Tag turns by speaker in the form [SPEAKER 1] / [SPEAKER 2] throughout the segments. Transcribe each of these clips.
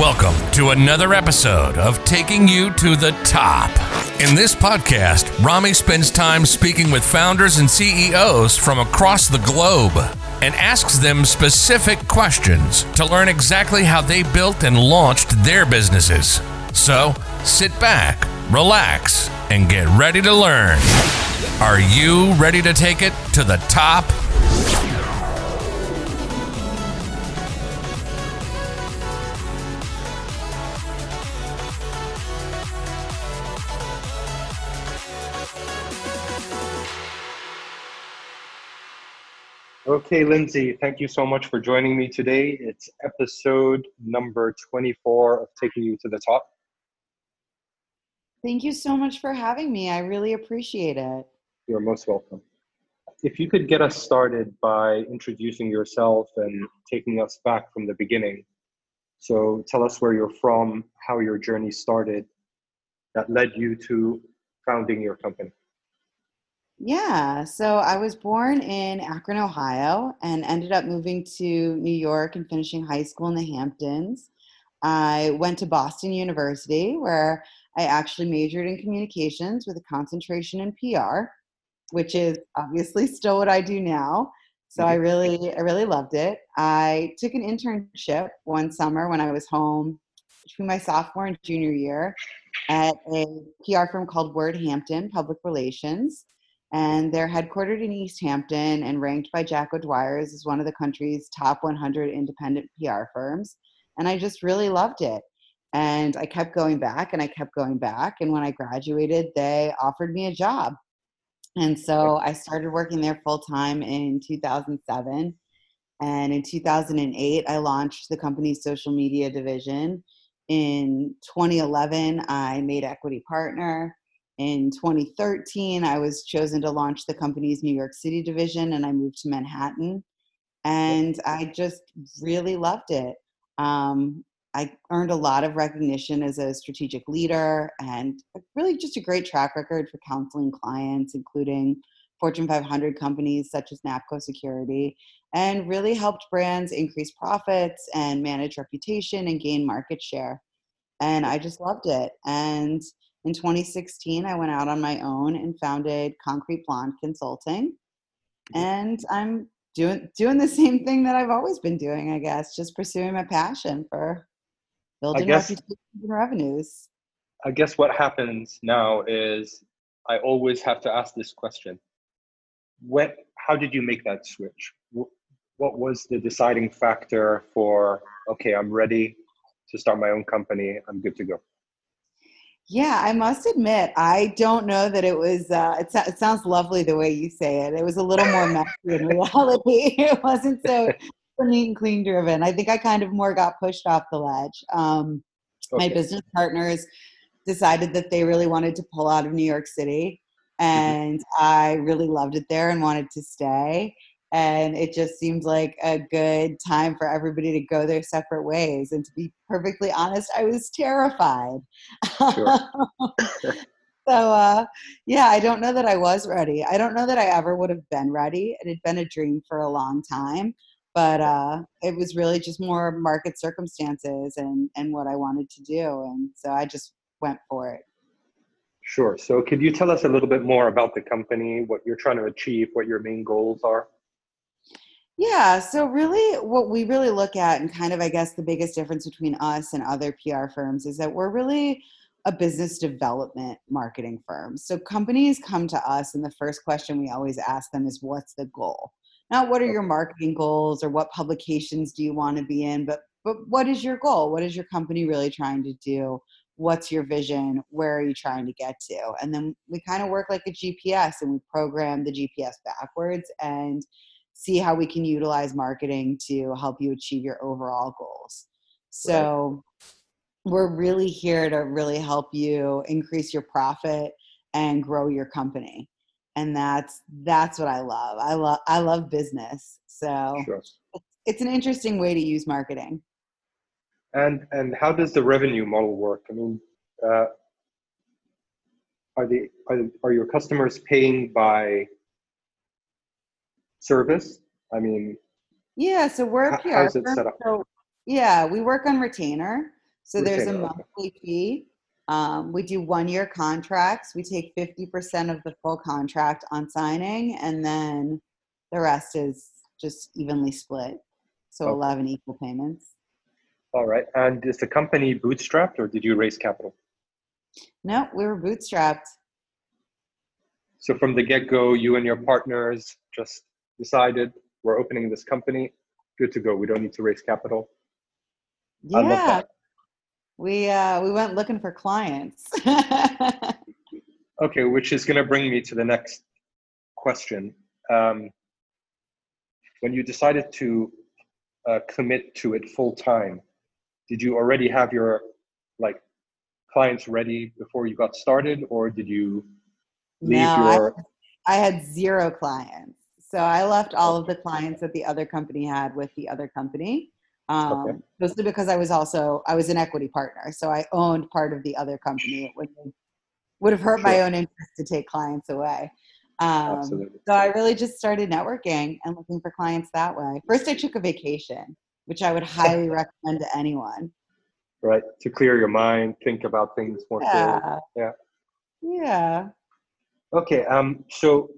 [SPEAKER 1] Welcome to another episode of Taking You to the Top. In this podcast, Rami spends time speaking with founders and CEOs from across the globe and asks them specific questions to learn exactly how they built and launched their businesses. So sit back, relax, and get ready to learn. Are you ready to take it to the top?
[SPEAKER 2] Okay, Lindsay, thank you so much for joining me today. It's episode number 24 of Taking You to the Top.
[SPEAKER 3] Thank you so much for having me. I really appreciate it.
[SPEAKER 2] You're most welcome. If you could get us started by introducing yourself and taking us back from the beginning. So tell us where you're from, how your journey started that led you to founding your company.
[SPEAKER 3] Yeah, so I was born in Akron, Ohio, and ended up moving to New York and finishing high school in the Hamptons. I went to Boston University, where I actually majored in communications with a concentration in PR, which is obviously still what I do now. So I really, I really loved it. I took an internship one summer when I was home between my sophomore and junior year at a PR firm called Wordhampton Public Relations and they're headquartered in East Hampton and ranked by Jack O'Dwyer's as one of the country's top 100 independent PR firms. And I just really loved it. And I kept going back and I kept going back. And when I graduated, they offered me a job. And so I started working there full time in 2007. And in 2008, I launched the company's social media division. In 2011, I made equity partner. In 2013, I was chosen to launch the company's New York City division and I moved to Manhattan. And I just really loved it. Um, I earned a lot of recognition as a strategic leader and really just a great track record for counseling clients, including Fortune 500 companies such as NAPCO Security, and really helped brands increase profits and manage reputation and gain market share. And I just loved it. And in 2016, I went out on my own and founded Concrete Blonde Consulting. And I'm doing doing the same thing that I've always been doing, I guess, just pursuing my passion for building guess, reputations and revenues.
[SPEAKER 2] I guess what happens now is I always have to ask this question. What how did you make that switch? What was the deciding factor for okay, I'm ready to start my own company, I'm good to go?
[SPEAKER 3] Yeah, I must admit, I don't know that it was. Uh, it, it, sounds lovely the way you say it. It was a little more messy in reality. It wasn't so neat and clean driven. I think I kind of more got pushed off the ledge. Um, okay. My business partners decided that they really wanted to pull out of New York City, mm-hmm. and mm-hmm. I really loved it there and wanted to stay and it just seemed like a good time for everybody to go their separate ways and to be perfectly honest i was terrified sure. so uh, yeah i don't know that i was ready i don't know that i ever would have been ready it had been a dream for a long time but uh, it was really just more market circumstances and and what i wanted to do and so i just went for it
[SPEAKER 2] Sure. So, could you tell us a little bit more about the company, what you're trying to achieve, what your main goals are?
[SPEAKER 3] Yeah, so really what we really look at and kind of I guess the biggest difference between us and other PR firms is that we're really a business development marketing firm. So companies come to us and the first question we always ask them is what's the goal? Not what are your marketing goals or what publications do you want to be in, but but what is your goal? What is your company really trying to do? What's your vision? Where are you trying to get to? And then we kind of work like a GPS and we program the GPS backwards and see how we can utilize marketing to help you achieve your overall goals. So right. we're really here to really help you increase your profit and grow your company. And that's that's what I love. I love I love business. So sure. it's an interesting way to use marketing.
[SPEAKER 2] And and how does the revenue model work? I mean, uh, are the are, are your customers paying by service? I mean,
[SPEAKER 3] yeah. So we're
[SPEAKER 2] how, how's it set up?
[SPEAKER 3] So, yeah, we work on retainer. So there's a
[SPEAKER 2] Retainer, okay.
[SPEAKER 3] monthly fee. Um, we do one year contracts. We take 50% of the full contract on signing, and then the rest is just evenly split. So
[SPEAKER 2] Okay.
[SPEAKER 3] 11 equal payments.
[SPEAKER 2] All right. And is the company bootstrapped or did you raise capital?
[SPEAKER 3] No, we were bootstrapped.
[SPEAKER 2] So from the get go, you and your partners just decided we're opening this company. Good to go. We don't need to raise capital. I
[SPEAKER 3] Yeah, we uh, we went looking for clients.
[SPEAKER 2] Okay, which is going to bring me to the next question. Um, when you decided to uh, commit to it full time, did you already have your like clients ready before you got started, or did you leave
[SPEAKER 3] no, I-
[SPEAKER 2] your?
[SPEAKER 3] I had zero clients. So I left all of the clients that the other company had with the other company. Um,
[SPEAKER 2] Okay.
[SPEAKER 3] Mostly because I was also I was an equity partner, so I owned part of the other company. It would would have hurt my own interest to take clients away. Um,
[SPEAKER 2] Absolutely.
[SPEAKER 3] so I really just started networking and looking for clients that way. First, I took a vacation, which I would highly recommend to anyone.
[SPEAKER 2] right to clear your mind, think about things more clearly.
[SPEAKER 3] Yeah.
[SPEAKER 2] Yeah.
[SPEAKER 3] Yeah.
[SPEAKER 2] Okay. Um. So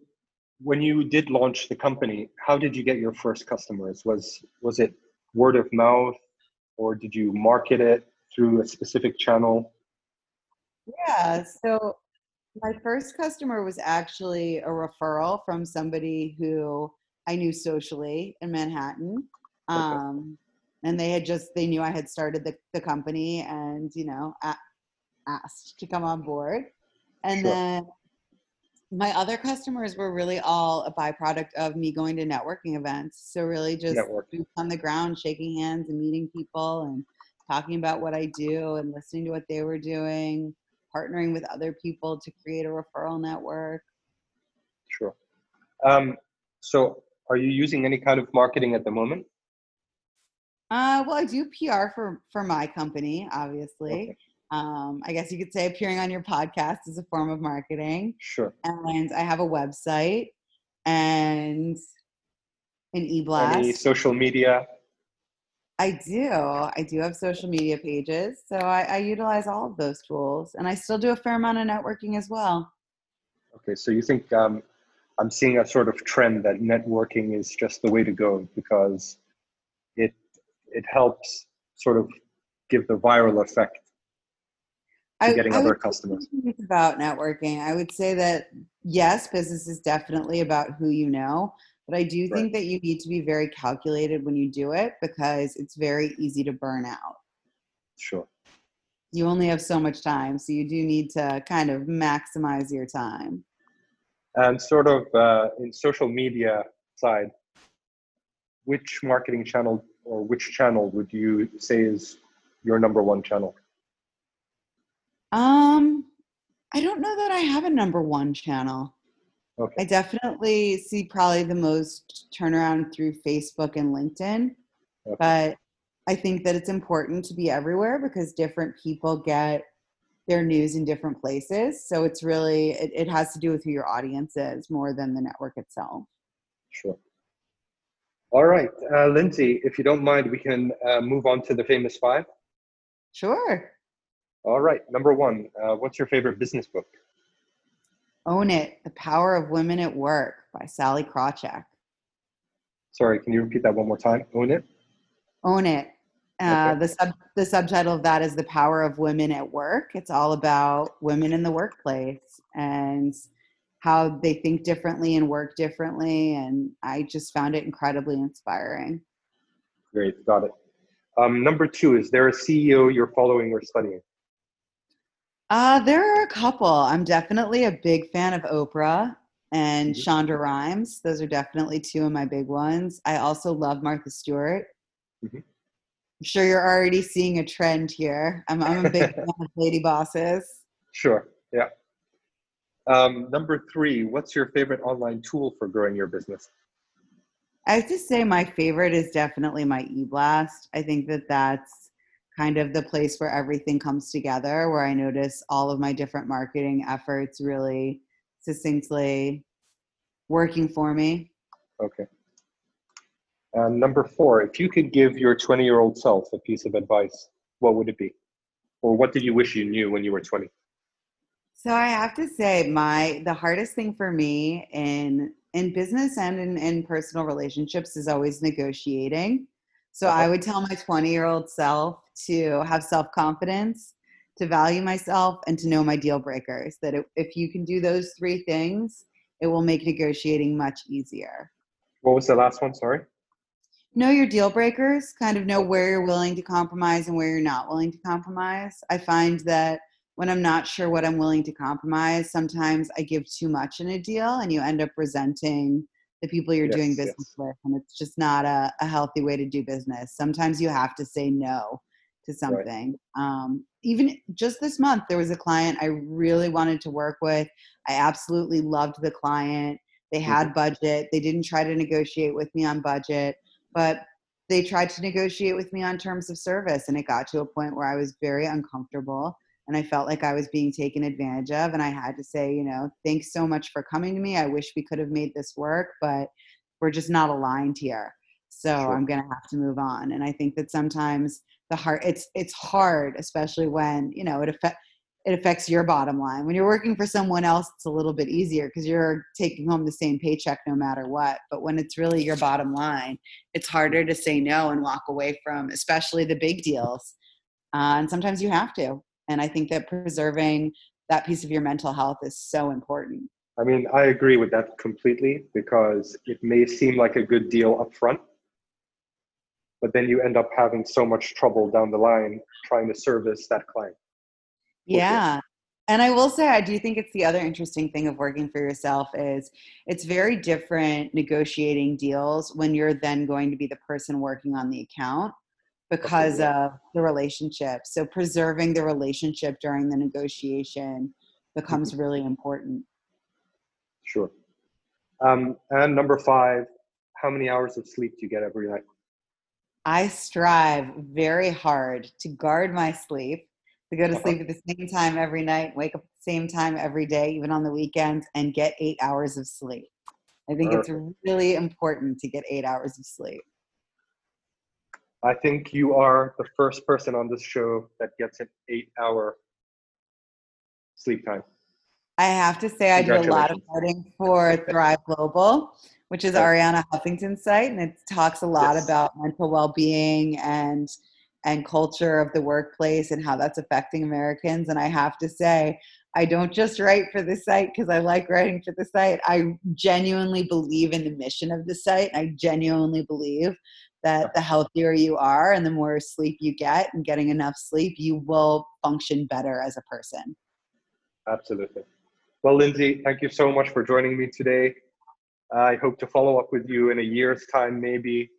[SPEAKER 2] when you did launch the company, how did you get your first customers? Was was it word of mouth, or did you market it through a specific channel?
[SPEAKER 3] Yeah. So my first customer was actually a referral from somebody who I knew socially in Manhattan.
[SPEAKER 2] Okay.
[SPEAKER 3] Um, and they had just, they knew I had started the, the company and, you know, a- asked to come on board. And
[SPEAKER 2] Sure.
[SPEAKER 3] then my other customers were really all a byproduct of me going to networking events. So really just
[SPEAKER 2] Network.
[SPEAKER 3] on the ground, shaking hands and meeting people and talking about what I do and listening to what they were doing, partnering with other people to create a referral network.
[SPEAKER 2] Sure. Um. So are you using any kind of marketing at the moment?
[SPEAKER 3] Uh, well, I do PR for for my company, obviously.
[SPEAKER 2] Okay.
[SPEAKER 3] Um, I guess you could say appearing on your podcast is a form of marketing.
[SPEAKER 2] Sure.
[SPEAKER 3] And I have a website and an e-blast.
[SPEAKER 2] Any social media?
[SPEAKER 3] I do. I do have social media pages. So I, I utilize all of those tools. And I still do a fair amount of networking as well.
[SPEAKER 2] Okay. So you think um, I'm seeing a sort of trend that networking is just the way to go because it it helps sort of give the viral effect to getting other
[SPEAKER 3] would
[SPEAKER 2] customers.
[SPEAKER 3] it's about networking. I would say that yes, business is definitely about who you know, but I do
[SPEAKER 2] Right.
[SPEAKER 3] think that you need to be very calculated when you do it because it's very easy to burn out.
[SPEAKER 2] Sure.
[SPEAKER 3] You only have so much time, so you do need to kind of maximize your time.
[SPEAKER 2] And sort of uh, in social media side, which marketing channel or which channel would you say is your number one channel?
[SPEAKER 3] Um, I don't know that I have a number one channel.
[SPEAKER 2] Okay.
[SPEAKER 3] I definitely see probably the most turnaround through Facebook and LinkedIn,
[SPEAKER 2] Okay.
[SPEAKER 3] but I think that it's important to be everywhere because different people get their news in different places. So it's really, it, it has to do with who your audience is more than the network itself.
[SPEAKER 2] Sure. All right, uh, Lindsay, if you don't mind, we can uh, move on to the famous five.
[SPEAKER 3] Sure.
[SPEAKER 2] All right, number one, uh, what's your favorite business book?
[SPEAKER 3] Own It The Power of Women at Work by Sallie Krawcheck.
[SPEAKER 2] Sorry, can you repeat that one more time? Own it.
[SPEAKER 3] Own It. Uh,
[SPEAKER 2] Okay.
[SPEAKER 3] the, sub, the subtitle of that is The Power of Women at Work. It's all about women in the workplace and how they think differently and work differently. And I just found it incredibly inspiring.
[SPEAKER 2] Great, got it. Um, number two, is there a CEO you're following or studying?
[SPEAKER 3] Uh, there are a couple. I'm definitely a big fan of Oprah and
[SPEAKER 2] Mhm.
[SPEAKER 3] Shonda Rhimes. Those are definitely two of my big ones. I also love Martha Stewart.
[SPEAKER 2] Mhm.
[SPEAKER 3] I'm sure you're already seeing a trend here. I'm, I'm a big fan of lady bosses.
[SPEAKER 2] Sure, yeah. Um, number three, what's your favorite online tool for growing your business?
[SPEAKER 3] I have to say my favorite is definitely my e-blast. I think that that's kind of the place where everything comes together, where I notice all of my different marketing efforts really succinctly working for me.
[SPEAKER 2] Okay. Um, number four, if you could give your 20 year old self a piece of advice, what would it be? or what did you wish you knew when you were 20?
[SPEAKER 3] So I have to say, my the hardest thing for me in in business and in, in personal relationships is always negotiating. So I uh-huh. would tell my 20 year old self to have self confidence, to value myself, and to know my deal breakers. That if you can do those three things, it will make negotiating much easier.
[SPEAKER 2] What was the last one? Sorry.
[SPEAKER 3] Know your deal breakers, kind of know where you're willing to compromise and where you're not willing to compromise. I find that when I'm not sure what I'm willing to compromise, sometimes I give too much in a deal and you end up resenting the people you're yes, doing business yes. with. And it's just not a, a, healthy way to do business. Sometimes you have to say no to something. Right. Um, even just this month, there was a client I really wanted to work with. I absolutely loved the client. They had mm-hmm. budget. They didn't try to negotiate with me on budget, but they tried to negotiate with me on terms of service. And it got to a point where I was very uncomfortable and I felt like I was being taken advantage of. And I had to say, you know, thanks so much for coming to me. I wish we could have made this work, but we're just not aligned here. So sure. I'm going to have to move on. And I think that sometimes the heart, it's it's hard, especially when you know it affects it affects your bottom line. When you're working for someone else, it's a little bit easier because you're taking home the same paycheck no matter what. But when it's really your bottom line, it's harder to say no and walk away from, especially the big deals. Uh, and sometimes you have to. And I think that preserving that piece of your mental health is so important.
[SPEAKER 2] I mean, I agree with that completely because it may seem like a good deal up front, but then you end up having so much trouble down the line trying to service that client.
[SPEAKER 3] Yeah. And I will say, I do think it's the other interesting thing of working for yourself is it's very different negotiating deals when you're then going to be the person working on the account because of the relationship. So preserving the relationship during the negotiation becomes mm-hmm. really important.
[SPEAKER 2] Sure. Um, and number five, how many hours of sleep do you get every night?
[SPEAKER 3] I strive very hard to guard my sleep, to go to sleep at the same time every night, wake up at the same time every day, even on the weekends, and get eight hours of sleep. I think Perfect. it's really important to get eight hours of sleep.
[SPEAKER 2] I think you are the first person on this show that gets an eight hour sleep time.
[SPEAKER 3] I have to say, I do a lot of writing for Thrive Global, which is Arianna Huffington's site, and it talks a lot yes. about mental well being and and culture of the workplace and how that's affecting Americans. And I have to say, I don't just write for the site because I like writing for the site. I genuinely believe in the mission of the site. I genuinely believe that the healthier you are and the more sleep you get and getting enough sleep, you will function better as a person.
[SPEAKER 2] Absolutely. Well, Lindsay, thank you so much for joining me today. I hope to follow up with you in a year's time, maybe,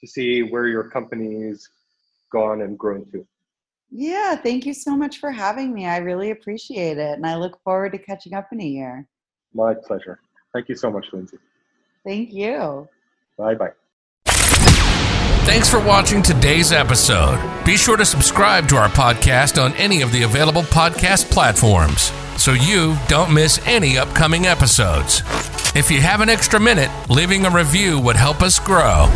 [SPEAKER 2] to see where your company's gone and grown to.
[SPEAKER 3] Yeah, thank you so much for having me. I really appreciate it. And I look forward to catching up in a year.
[SPEAKER 2] My pleasure. Thank you so much, Lindsay.
[SPEAKER 3] Thank you.
[SPEAKER 2] Bye bye.
[SPEAKER 1] Thanks for watching today's episode. Be sure to subscribe to our podcast on any of the available podcast platforms so you don't miss any upcoming episodes. If you have an extra minute, leaving a review would help us grow.